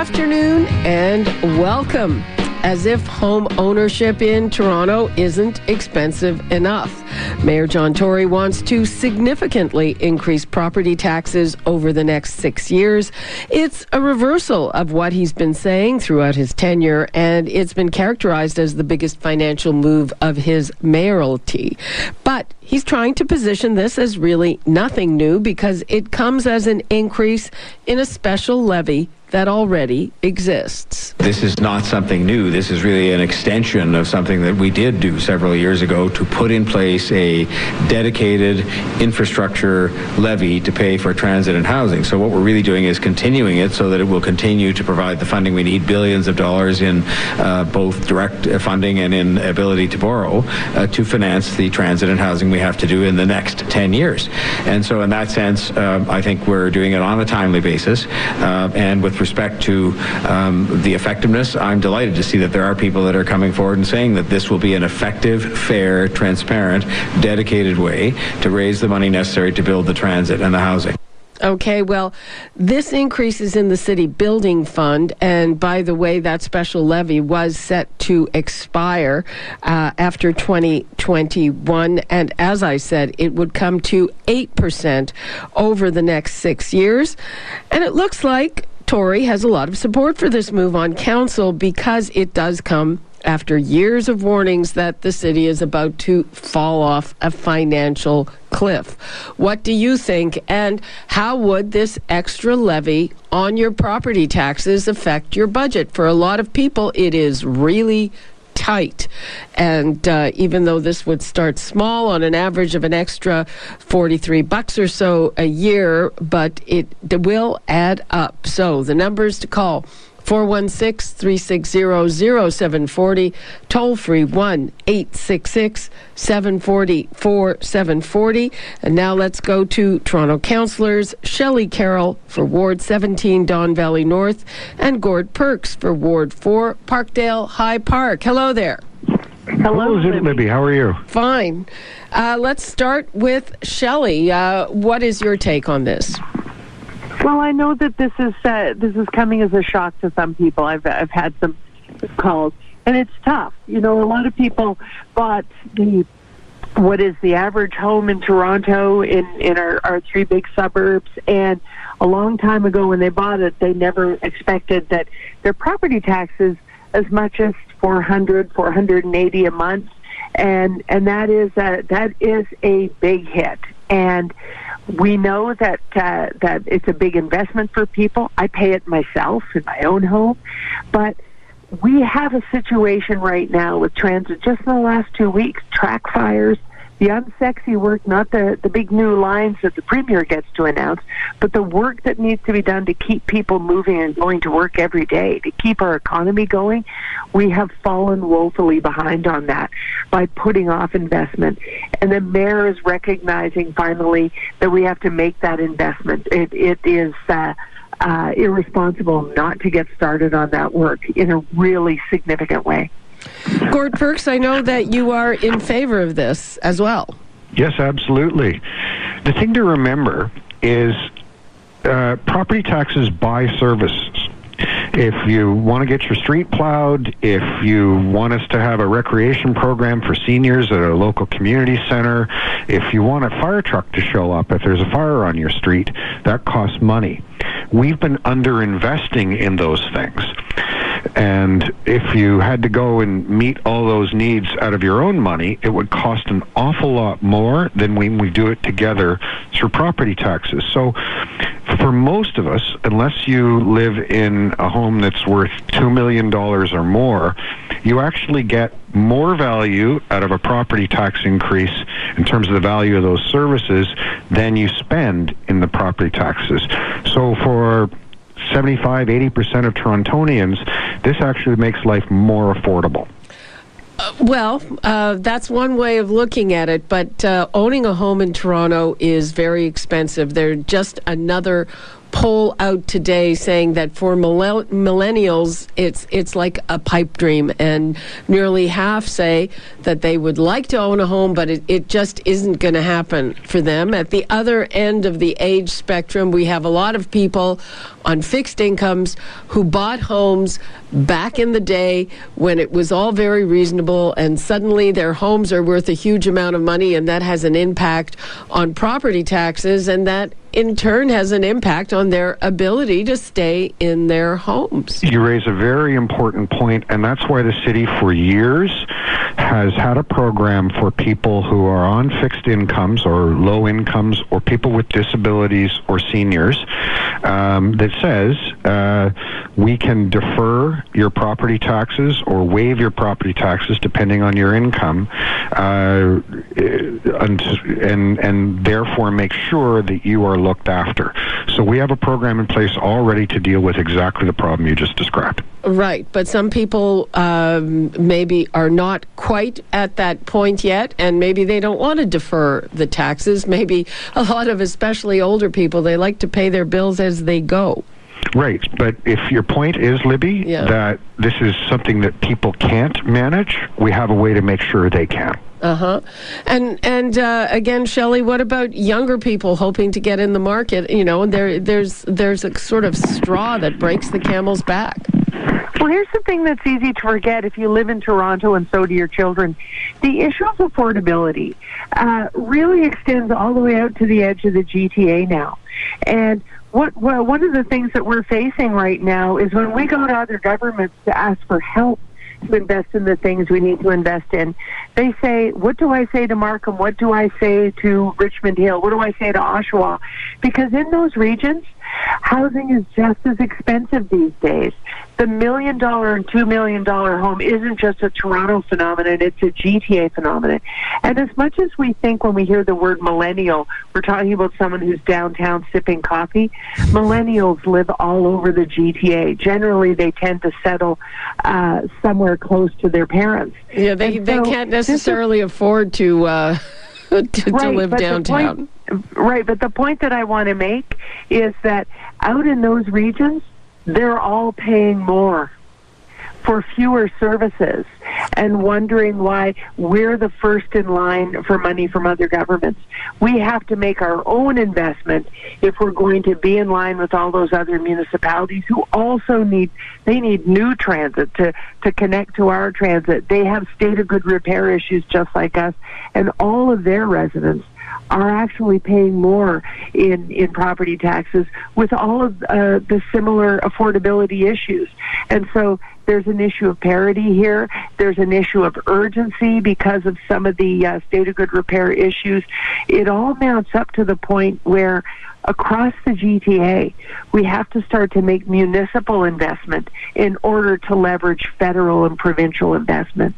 Afternoon and welcome. As if home ownership in Toronto isn't expensive enough. Mayor John Tory wants to significantly increase property taxes over the next six years. It's a reversal of what he's been saying throughout his tenure, and it's been characterized as the biggest financial move of his mayoralty. But he's trying to position this as really nothing new because it comes as an increase in a special levy that already exists. This is not something new. This is really an extension of something that we did do several years ago to put in place a dedicated infrastructure levy to pay for transit and housing. So what we're really doing is continuing it so that it will continue to provide the funding we need, billions of dollars in uh, both direct funding and in ability to borrow uh, to finance the transit and housing we have to do in the next 10 years. And so in that sense, uh, I think we're doing it on a timely basis uh, and with respect to um, the effectiveness, I'm delighted to see that there are people that are coming forward and saying that this will be an effective, fair, transparent, dedicated way to raise the money necessary to build the transit and the housing. Okay, well, this increase is in the city building fund, and by the way, that special levy was set to expire uh, after 2021. And as I said, it would come to 8% over the next six years. And it looks like Tory has a lot of support for this move on council because it does come after years of warnings that the city is about to fall off a financial cliff. What do you think? And how would this extra levy on your property taxes affect your budget? For a lot of people, it is really tight. And uh, even though this would start small on an average of an extra 43 bucks or so a year, but it will add up. So the numbers to call 416 360 0740, toll free 1 866 740 4740. And now let's go to Toronto councillors Shelley Carroll for Ward 17, Don Valley North, and Gord Perks for Ward 4, Parkdale High Park. Hello there. Hello, Libby. Libby. How are you? Fine. Uh, let's start with Shelley. Uh, what is your take on this? Well, I know that this is uh, this is coming as a shock to some people. I've I've had some calls, and it's tough. You know, a lot of people bought the what is the average home in Toronto in in our, our three big suburbs, and a long time ago when they bought it, they never expected that their property taxes as much as 400 480 a month and and that is a, that is a big hit and we know that uh, that it's a big investment for people. I pay it myself in my own home, but we have a situation right now with transit. Just in the last two weeks, track fires, the unsexy work, not the, the big new lines that the premier gets to announce, but the work that needs to be done to keep people moving and going to work every day, to keep our economy going, we have fallen woefully behind on that by putting off investment. And the mayor is recognizing finally that we have to make that investment. It, it is, uh, uh, irresponsible not to get started on that work in a really significant way. Gord Perks, I know that you are in favor of this as well. Yes, absolutely. The thing to remember is uh, property taxes buy services. If you want to get your street plowed, if you want us to have a recreation program for seniors at a local community center, if you want a fire truck to show up if there's a fire on your street, that costs money. We've been underinvesting in those things. And if you had to go and meet all those needs out of your own money, it would cost an awful lot more than when we do it together through property taxes. So for most of us, unless you live in a home that's worth $2 million or more, you actually get more value out of a property tax increase in terms of the value of those services than you spend in the property taxes. So for 75, 80% of Torontonians, this actually makes life more affordable. Well, uh, that's one way of looking at it, but uh, owning a home in Toronto is very expensive. They're just another poll out today saying that for millennials, it's it's like a pipe dream, and nearly half say that they would like to own a home, but it, it just isn't going to happen for them. At the other end of the age spectrum, we have a lot of people on fixed incomes who bought homes back in the day when it was all very reasonable, and suddenly their homes are worth a huge amount of money, and that has an impact on property taxes, and that in turn has an impact on their ability to stay in their homes. You raise a very important point, and that's why the city for years has had a program for people who are on fixed incomes or low incomes or people with disabilities or seniors um, that says uh, we can defer your property taxes or waive your property taxes depending on your income uh, and, and, and therefore make sure that you are looked after. So we have a program in place already to deal with exactly the problem you just described. Right, but some people um, maybe are not quite at that point yet, and maybe they don't want to defer the taxes. Maybe a lot of, especially older people, they like to pay their bills as they go. Right, but if your point is, Libby, yeah. that this is something that people can't manage, we have a way to make sure they can. Uh huh. And and uh, again, Shelley, what about younger people hoping to get in the market? You know, there there's there's a sort of straw that breaks the camel's back. Well, here's the thing that's easy to forget if you live in Toronto and so do your children. The issue of affordability uh, really extends all the way out to the edge of the GTA now. And what well, one of the things that we're facing right now is when we go to other governments to ask for help to invest in the things we need to invest in. They say, what do I say to Markham? What do I say to Richmond Hill? What do I say to Oshawa? Because in those regions, housing is just as expensive these days the million dollar and two million dollar home isn't just a Toronto phenomenon, it's a GTA phenomenon. And as much as we think when we hear the word millennial, we're talking about someone who's downtown sipping coffee, millennials live all over the GTA. Generally, they tend to settle uh, somewhere close to their parents. Yeah, they, so they can't necessarily is, afford to. Uh, to, to right, live downtown. Point, right, but the point that I want to make is that out in those regions, they're all paying more for fewer services and wondering why we're the first in line for money from other governments. We have to make our own investment if we're going to be in line with all those other municipalities who also need they need new transit to to connect to our transit. They have state of good repair issues just like us and all of their residents are actually paying more in, in property taxes with all of uh, the similar affordability issues. And so there's an issue of parity here. There's an issue of urgency because of some of the uh, state of good repair issues. It all mounts up to the point where across the GTA, we have to start to make municipal investment in order to leverage federal and provincial investment.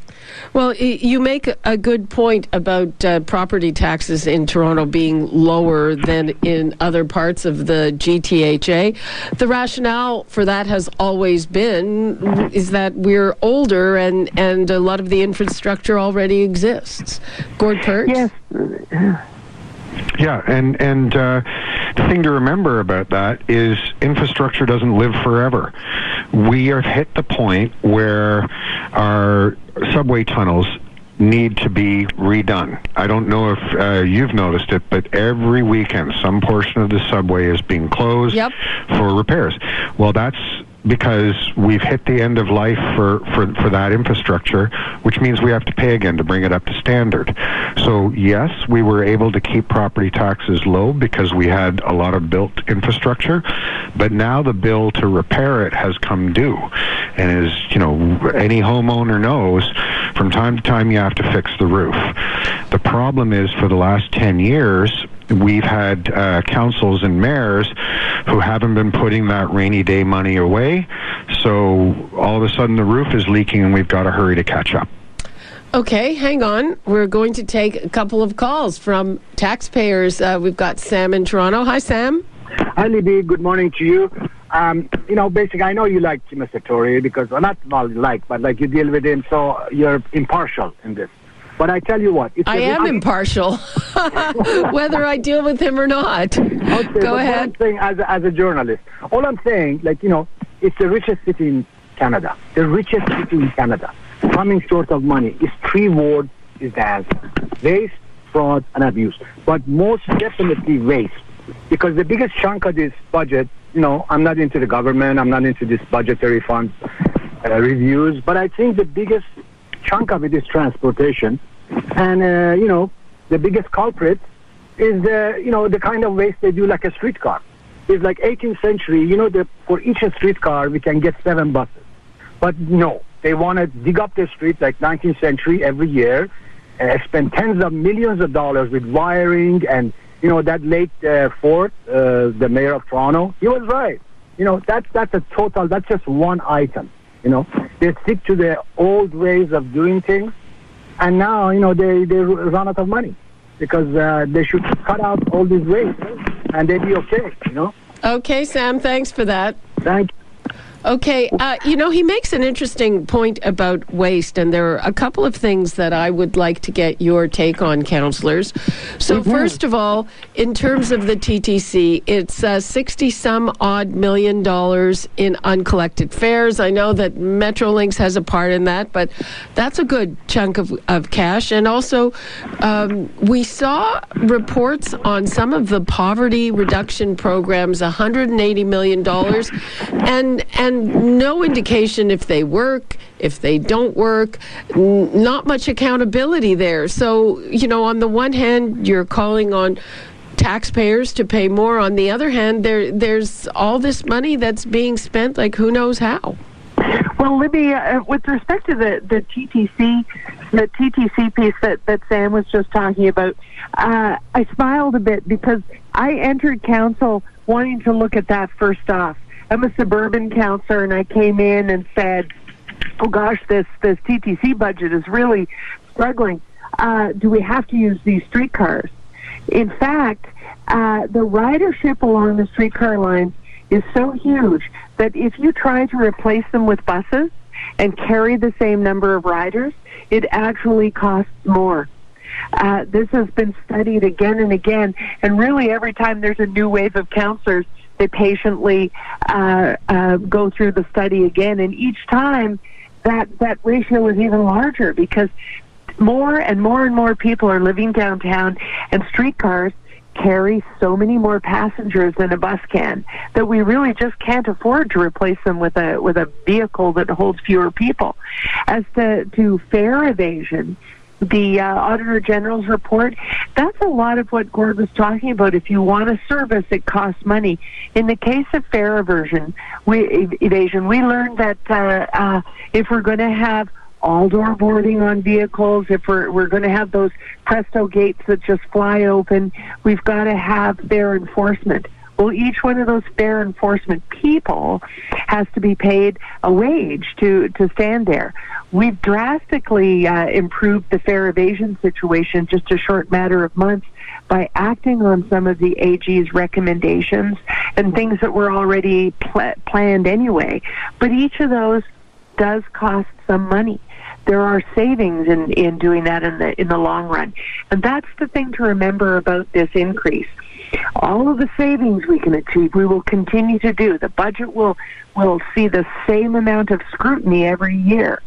Well, you make a good point about uh, property taxes in Toronto being lower than in other parts of the GTHA. The rationale for that has always been is that we're older and, and a lot of the infrastructure already exists. Gord Perks? Yes. Yeah, and and uh, the thing to remember about that is infrastructure doesn't live forever. We have hit the point where our subway tunnels need to be redone. I don't know if uh, you've noticed it, but every weekend some portion of the subway is being closed yep. for repairs. Well, that's because we've hit the end of life for, for, for that infrastructure, which means we have to pay again to bring it up to standard. So, yes, we were able to keep property taxes low because we had a lot of built infrastructure, but now the bill to repair it has come due. And as you know, any homeowner knows, from time to time you have to fix the roof. The problem is for the last 10 years, we've had uh, councils and mayors who haven't been putting that rainy day money away. So all of a sudden the roof is leaking and we've got to hurry to catch up. Okay, hang on. We're going to take a couple of calls from taxpayers. Uh, we've got Sam in Toronto. Hi, Sam. Hi, Libby. Good morning to you. um, you know, basically, I know you like Mr. Tory because, well, not well, like, but like you deal with him, so you're impartial in this. But I tell you what, I am impartial, whether I deal with him or not. Okay, Go ahead. Saying as a, as a journalist, all I'm saying, like you know, it's the richest city in Canada, the richest city in Canada, coming short of money. Is three words is the answer: waste, fraud, and abuse. But most definitely waste, because the biggest chunk of this budget, you know, I'm not into the government, I'm not into this budgetary fund uh, reviews, but I think the biggest chunk of it is transportation, and uh, you know, the biggest culprit is the you know the kind of waste they do like a streetcar. It's like 18th century. You know, the, for each streetcar we can get seven buses, but no, they want to dig up the street like 19th century every year, uh, spend tens of millions of dollars with wiring and you know that late uh, uh, the mayor of Toronto, he was right. You know that's that's a total. That's just one item. You know, they stick to the old ways of doing things, and now you know they they run out of money because uh, they should cut out all these ways, and they'd be okay. You know. Okay, Sam, thanks for that. Thank you. Okay, uh, you know, he makes an interesting point about waste, and there are a couple of things that I would like to get your take on, counselors. So, Mm-hmm. first of all, in terms of the TTC, it's uh, 60 some odd million dollars in uncollected fares. I know that Metrolinx has a part in that, but that's a good chunk of, of cash. And also, um, we saw reports on some of the poverty reduction programs, $180 million, and, and no indication if they work, if they don't work, n- not much accountability there. So, you know, on the one hand, you're calling on taxpayers to pay more. On the other hand, there there's all this money that's being spent like who knows how. Well, Libby, uh, with respect to the, the TTC, the TTC piece that, that Sam was just talking about, uh, I smiled a bit because I entered council wanting to look at that first off. I'm a suburban councillor, and I came in and said, "Oh gosh, this this TTC budget is really struggling. Uh, do we have to use these streetcars?" In fact, uh, the ridership along the streetcar lines is so huge that if you try to replace them with buses and carry the same number of riders, it actually costs more. Uh, this has been studied again and again, and really every time there's a new wave of counselors, they patiently uh, uh, go through the study again, and each time that that ratio is even larger because more and more and more people are living downtown, and streetcars carry so many more passengers than a bus can that we really just can't afford to replace them with a with a vehicle that holds fewer people. As to to fare evasion, the uh, Auditor General's report, that's a lot of what Gord was talking about. If you want a service, it costs money. In the case of fare evasion, we, ev- evasion, we learned that uh, uh, if we're going to have all door boarding on vehicles, if we're, we're going to have those presto gates that just fly open, we've got to have fare enforcement. Well, each one of those fare enforcement people has to be paid a wage to, to stand there. We've drastically uh, improved the fare evasion situation just a short matter of months by acting on some of the AG's recommendations and things that were already pl- planned anyway. But each of those does cost some money. There are savings in, in doing that in the in the long run. And that's the thing to remember about this increase. All of the savings we can achieve, we will continue to do. The budget will will see the same amount of scrutiny every year.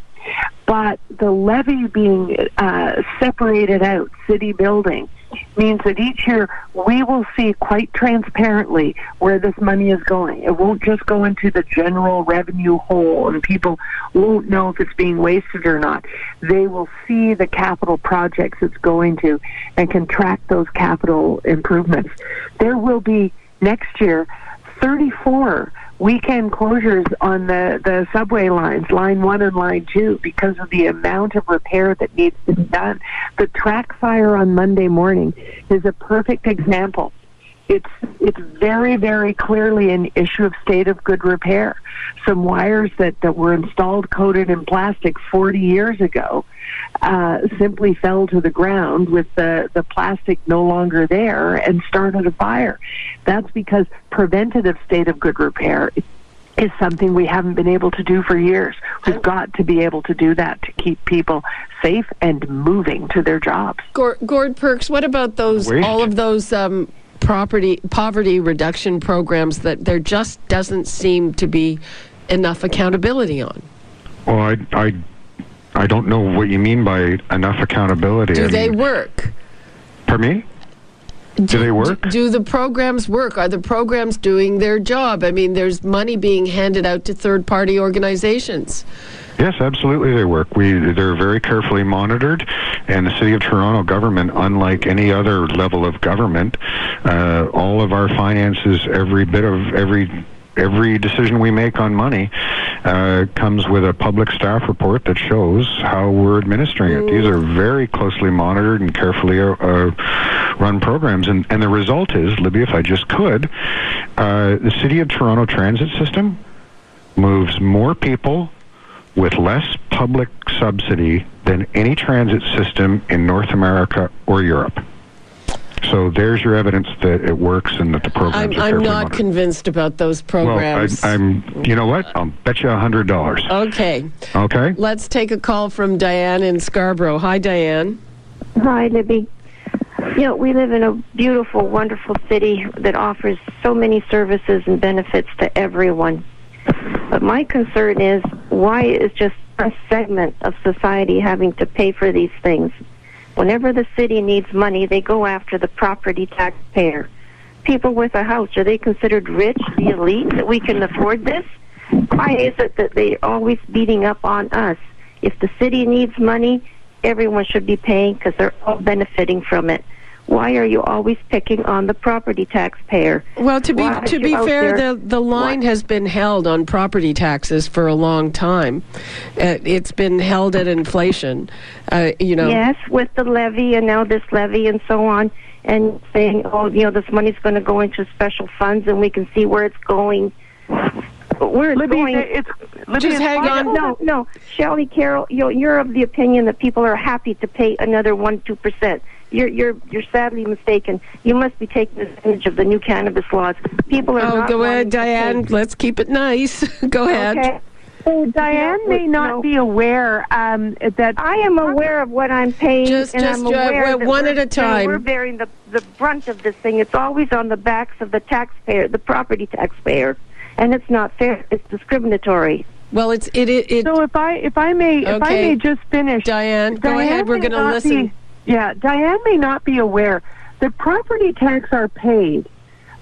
But the levy being uh, separated out, city building, means that each year we will see quite transparently where this money is going. It won't just go into the general revenue hole and people won't know if it's being wasted or not. They will see the capital projects it's going to and can track those capital improvements. There will be next year 34 weekend closures on the, the subway lines, line one and line two, because of the amount of repair that needs to be done. The track fire on Monday morning is a perfect example. It's it's very very clearly an issue of state of good repair. Some wires that, that were installed coated in plastic 40 years ago uh, simply fell to the ground with the, the plastic no longer there and started a fire. That's because preventative state of good repair is is something we haven't been able to do for years. We've got to be able to do that to keep people safe and moving to their jobs. Gord, Gord Perks, what about those Waste. all of those um, property poverty reduction programs that there just doesn't seem to be enough accountability on? Well, I, I, I don't know what you mean by enough accountability. Do I they mean, work? Pardon me? Do they work? Do, do the programs work? Are the programs doing their job? I mean, there's money being handed out to third party organizations. Yes, absolutely, they work. We they're very carefully monitored, and the City of Toronto government, unlike any other level of government, uh, all of our finances, every bit of every every decision we make on money, uh, comes with a public staff report that shows how we're administering it. These are very closely monitored and carefully uh, uh, run programs, and and the result is, Libby, if I just could, uh, the City of Toronto transit system moves more people with less public subsidy than any transit system in North America or Europe. So there's your evidence that it works and that the programs I'm, are I'm not monitored. convinced about those programs. Well, I, I'm. You know what? I'll bet you a hundred dollars. okay, Okay. let's take a call from Diane in Scarborough. Hi, Diane. Hi, Libby. You know, we live in a beautiful, wonderful city that offers so many services and benefits to everyone. But my concern is why is just a segment of society having to pay for these things? Whenever the city needs money, they go after the property taxpayer. People with a house, are they considered rich, the elite, that we can afford this? Why is it that they're always beating up on us? If the city needs money, everyone should be paying because they're all benefiting from it. Why are you always picking on the property taxpayer? Well, to be Why to be fair, the the line What? has been held on property taxes for a long time. Uh, it's been held at inflation. Uh, you know. Yes, with the levy and now this levy and so on, and saying, oh, you know, this money's going to go into special funds and we can see where it's going. Where it's Libby, going. it's Libby, Just it's hang on. No, no, Shelley Carroll, you know, you're of the opinion that people are happy to pay another one, two percent. You're you're you're sadly mistaken. You must be taking advantage of the new cannabis laws. People are Oh, not go ahead, to pay. Diane. Let's keep it nice. go ahead. Okay. So Diane No, may not no. be aware um, that I am aware of what I'm paying, Just- and just, I'm uh, aware we're one at a time. We're bearing the the brunt of this thing. It's always on the backs of the taxpayer, the property taxpayer, and it's not fair. It's discriminatory. Well, it's it it. it So if I if I may if I may just finish, Diane, go ahead. We're going to listen. Be, yeah, Diane may not be aware that property tax are paid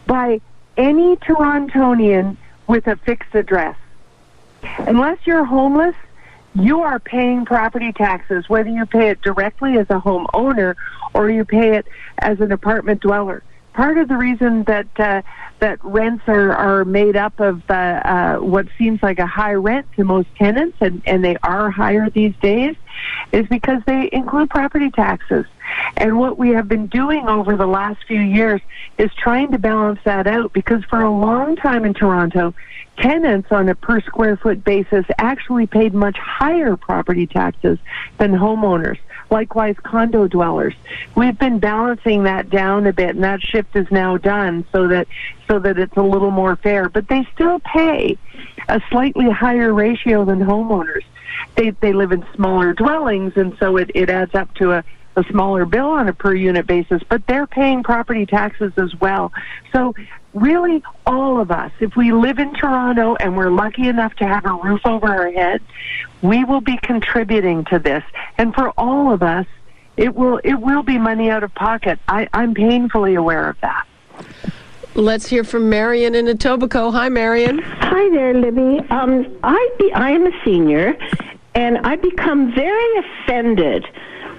by any Torontonian with a fixed address. Unless you're homeless, you are paying property taxes, whether you pay it directly as a homeowner or you pay it as an apartment dweller. Part of the reason that uh, that rents are, are made up of uh, uh, what seems like a high rent to most tenants, and, and they are higher these days, is because they include property taxes. And what we have been doing over the last few years is trying to balance that out because for a long time in Toronto, tenants on a per square foot basis actually paid much higher property taxes than homeowners. Likewise, condo dwellers. We've been balancing that down a bit, and that shift is now done so that so that it's a little more fair. But they still pay a slightly higher ratio than homeowners. They they live in smaller dwellings, and so it, it adds up to a a smaller bill on a per unit basis, but they're paying property taxes as well. So really all of us, if we live in Toronto and we're lucky enough to have a roof over our head, we will be contributing to this. And for all of us, it will it will be money out of pocket. I, I'm painfully aware of that. Let's hear from Marion in Etobicoke. Hi, Marion. Hi there, Libby. Um, I be, I am a senior, and I become very offended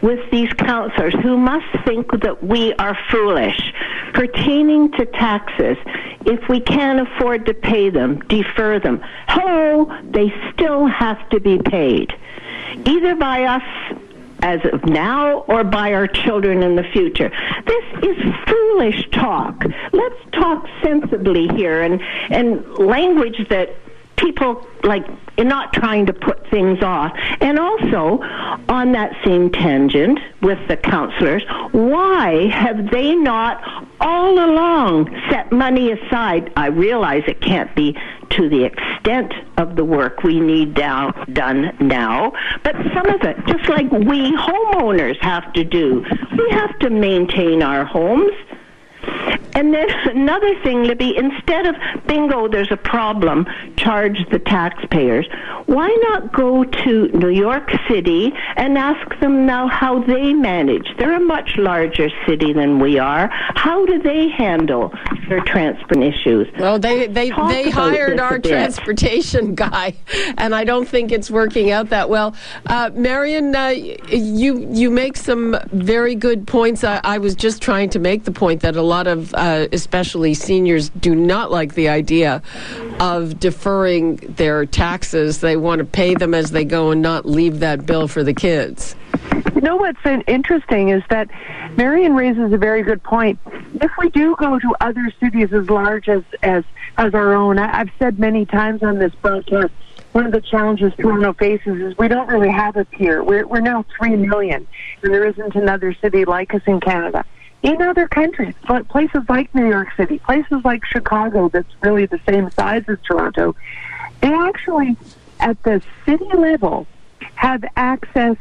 with these counselors who must think that we are foolish pertaining to taxes. If we can't afford to pay them, defer them. Hello, they still have to be paid, either by us as of now or by our children in the future. This is foolish talk. Let's talk sensibly here and, and language that people like not trying to put things off. And also, on that same tangent with the counselors, why have they not all along set money aside? I realize it can't be to the extent of the work we need down, done now, but some of it, just like we homeowners have to do. We have to maintain our homes. And then another thing, Libby, instead of bingo, there's a problem, charge the taxpayers. Why not go to New York City and ask them now how they manage? They're a much larger city than we are. How do they handle their transport issues? Well, they they, Talk they hired our transportation guy, and I don't think it's working out that well. Uh, Marion, uh, you you make some very good points. I, I was just trying to make the point that a lot of, uh, especially seniors, do not like the idea of deferring their taxes. They want to pay them as they go and not leave that bill for the kids. You know what's in- interesting is that Marion raises a very good point. If we do go to other cities as large as as, as our own, I, I've said many times on this broadcast, one of the challenges Toronto faces is we don't really have a peer. We're, we're now 3 million, and there isn't another city like us in Canada. In other countries, but places like New York City, places like Chicago, that's really the same size as Toronto, they actually, at the city level, have access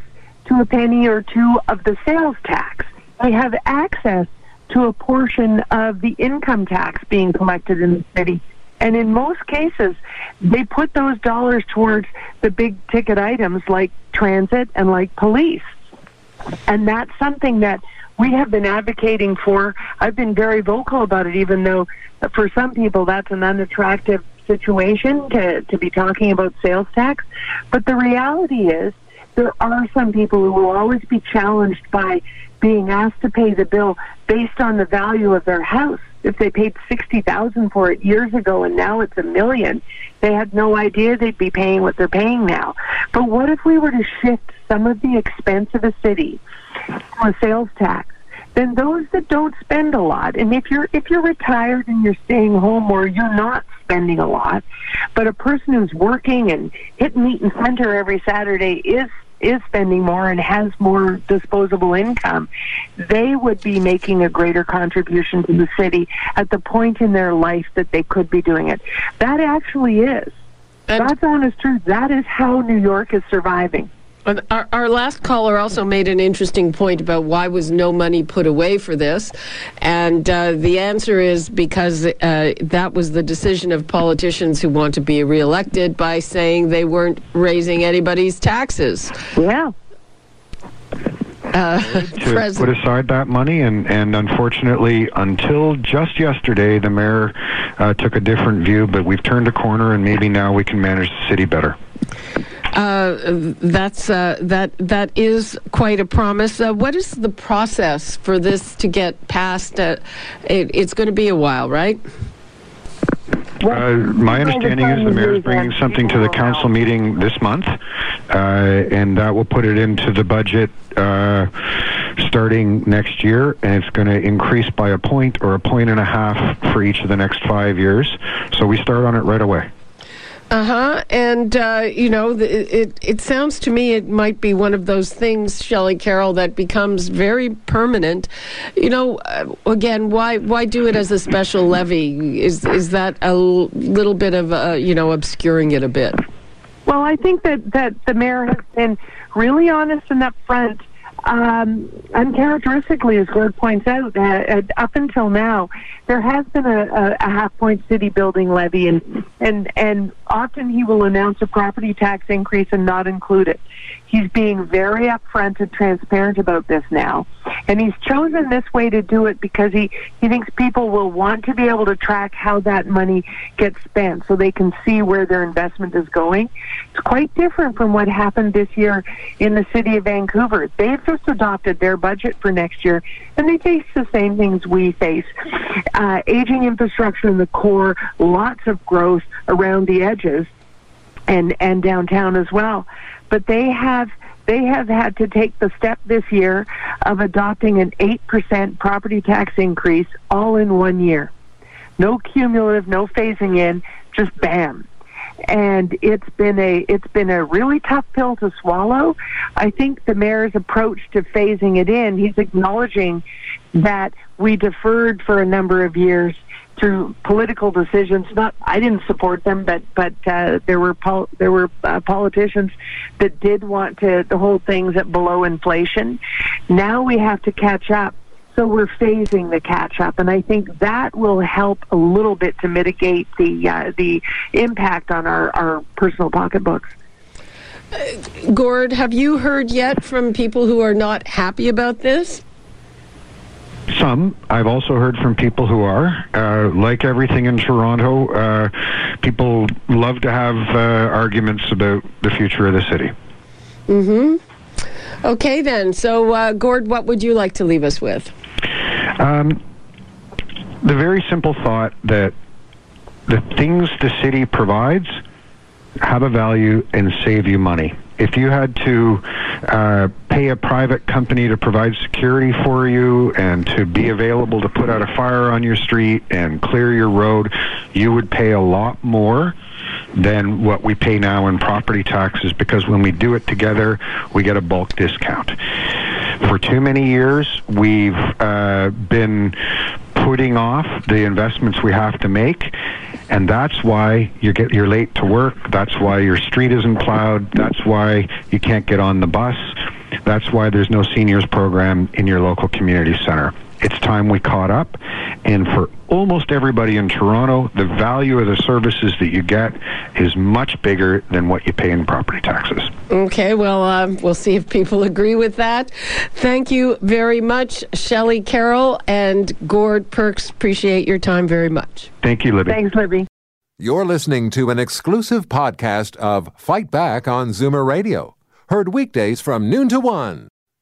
to a penny or two of the sales tax. They have access to a portion of the income tax being collected in the city. And in most cases, they put those dollars towards the big ticket items like transit and like police. And that's something that we have been advocating for. I've been very vocal about it, even though for some people that's an unattractive situation to, to be talking about sales tax. But the reality is, there are some people who will always be challenged by being asked to pay the bill based on the value of their house. If they paid sixty thousand for it years ago and now it's a million, they had no idea they'd be paying what they're paying now. But what if we were to shift some of the expense of a city to a sales tax? Then those that don't spend a lot, and if you're if you're retired and you're staying home or you're not spending a lot, but a person who's working and hitting meat and center every Saturday is is spending more and has more disposable income, they would be making a greater contribution to the city at the point in their life that they could be doing it. That actually is. And- That's honest truth. That is how New York is surviving. And Our, our last caller also made an interesting point about why was no money put away for this, and uh, the answer is because uh, that was the decision of politicians who want to be reelected by saying they weren't raising anybody's taxes. Yeah. Uh, to put aside that money, and, and unfortunately, until just yesterday, the mayor uh, took a different view, but we've turned a corner, and maybe now we can manage the city better. Uh, that's uh, that that is quite a promise. Uh, what is the process for this to get passed? Uh, it, it's going to be a while, right? Uh, my understanding is the mayor is bringing something to the council meeting this month, uh, and that will put it into the budget uh, starting next year, and it's going to increase by a point or a point and a half for each of the next five years. So we start on it right away. Uh huh. And uh, you know, the, it it sounds to me it might be one of those things, Shelley Carroll, that becomes very permanent. You know, uh, again, why why do it as a special levy? Is is that a l- little bit of uh, you know obscuring it a bit? Well, I think that, that the mayor has been really honest and upfront. Um, uncharacteristically, as Gord points out, uh, uh, up until now, there has been a, a, a half point city building levy, and, and, and often he will announce a property tax increase and not include it. He's being very upfront and transparent about this now. And he's chosen this way to do it because he, he thinks people will want to be able to track how that money gets spent so they can see where their investment is going. It's quite different from what happened this year in the city of Vancouver. They've just adopted their budget for next year and they face the same things we face. Uh, aging infrastructure in the core, lots of growth around the edges and and downtown as well. But they have they have had to take the step this year of adopting an eight percent property tax increase all in one year. No cumulative, no phasing in, just bam. And it's been a it's been a really tough pill to swallow. I think the mayor's approach to phasing it in, he's acknowledging that we deferred for a number of years through political decisions. Not I didn't support them, but but uh, there were pol- there were uh, politicians that did want to, to hold things at below inflation. Now we have to catch up. So we're phasing the catch up, and I think that will help a little bit to mitigate the uh, the impact on our, our personal pocketbooks. Gord, have you heard yet from people who are not happy about this? Some. I've also heard from people who are. Uh, like everything in Toronto, uh, people love to have uh, arguments about the future of the city. Mm hmm. Okay, then. So, uh, Gord, what would you like to leave us with? Um, the very simple thought that the things the city provides have a value and save you money. If you had to uh, pay a private company to provide security for you and to be available to put out a fire on your street and clear your road, you would pay a lot more than what we pay now in property taxes because when we do it together, we get a bulk discount. For too many years, we've uh, been putting off the investments we have to make and that's why you get you're late to work that's why your street isn't plowed that's why you can't get on the bus that's why there's no seniors program in your local community center it's time we caught up and for almost everybody in Toronto the value of the services that you get is much bigger than what you pay in property taxes Okay, well, uh, we'll see if people agree with that. Thank you very much, Shelley Carroll and Gord Perks. Appreciate your time very much. thank you libby Thanks, Libby. You're listening to an exclusive podcast of Fight Back on Zoomer Radio, heard weekdays from noon to one.